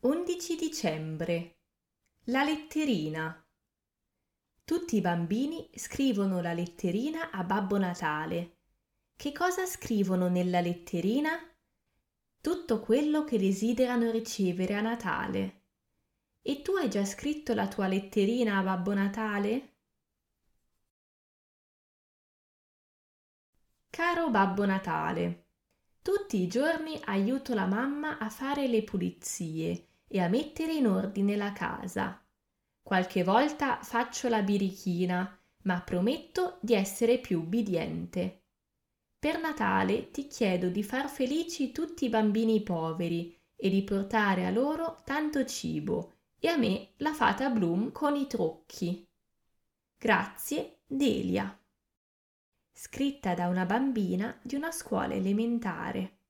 11 dicembre. La letterina. Tutti i bambini scrivono la letterina a Babbo Natale. Che cosa scrivono nella letterina? Tutto quello che desiderano ricevere a Natale. E tu hai già scritto la tua letterina a Babbo Natale? Caro Babbo Natale, tutti i giorni aiuto la mamma a fare le pulizie e a mettere in ordine la casa. Qualche volta faccio la birichina, ma prometto di essere più ubbidiente. Per Natale ti chiedo di far felici tutti i bambini poveri e di portare a loro tanto cibo e a me la fata Bloom con i trucchi. Grazie, Delia scritta da una bambina di una scuola elementare.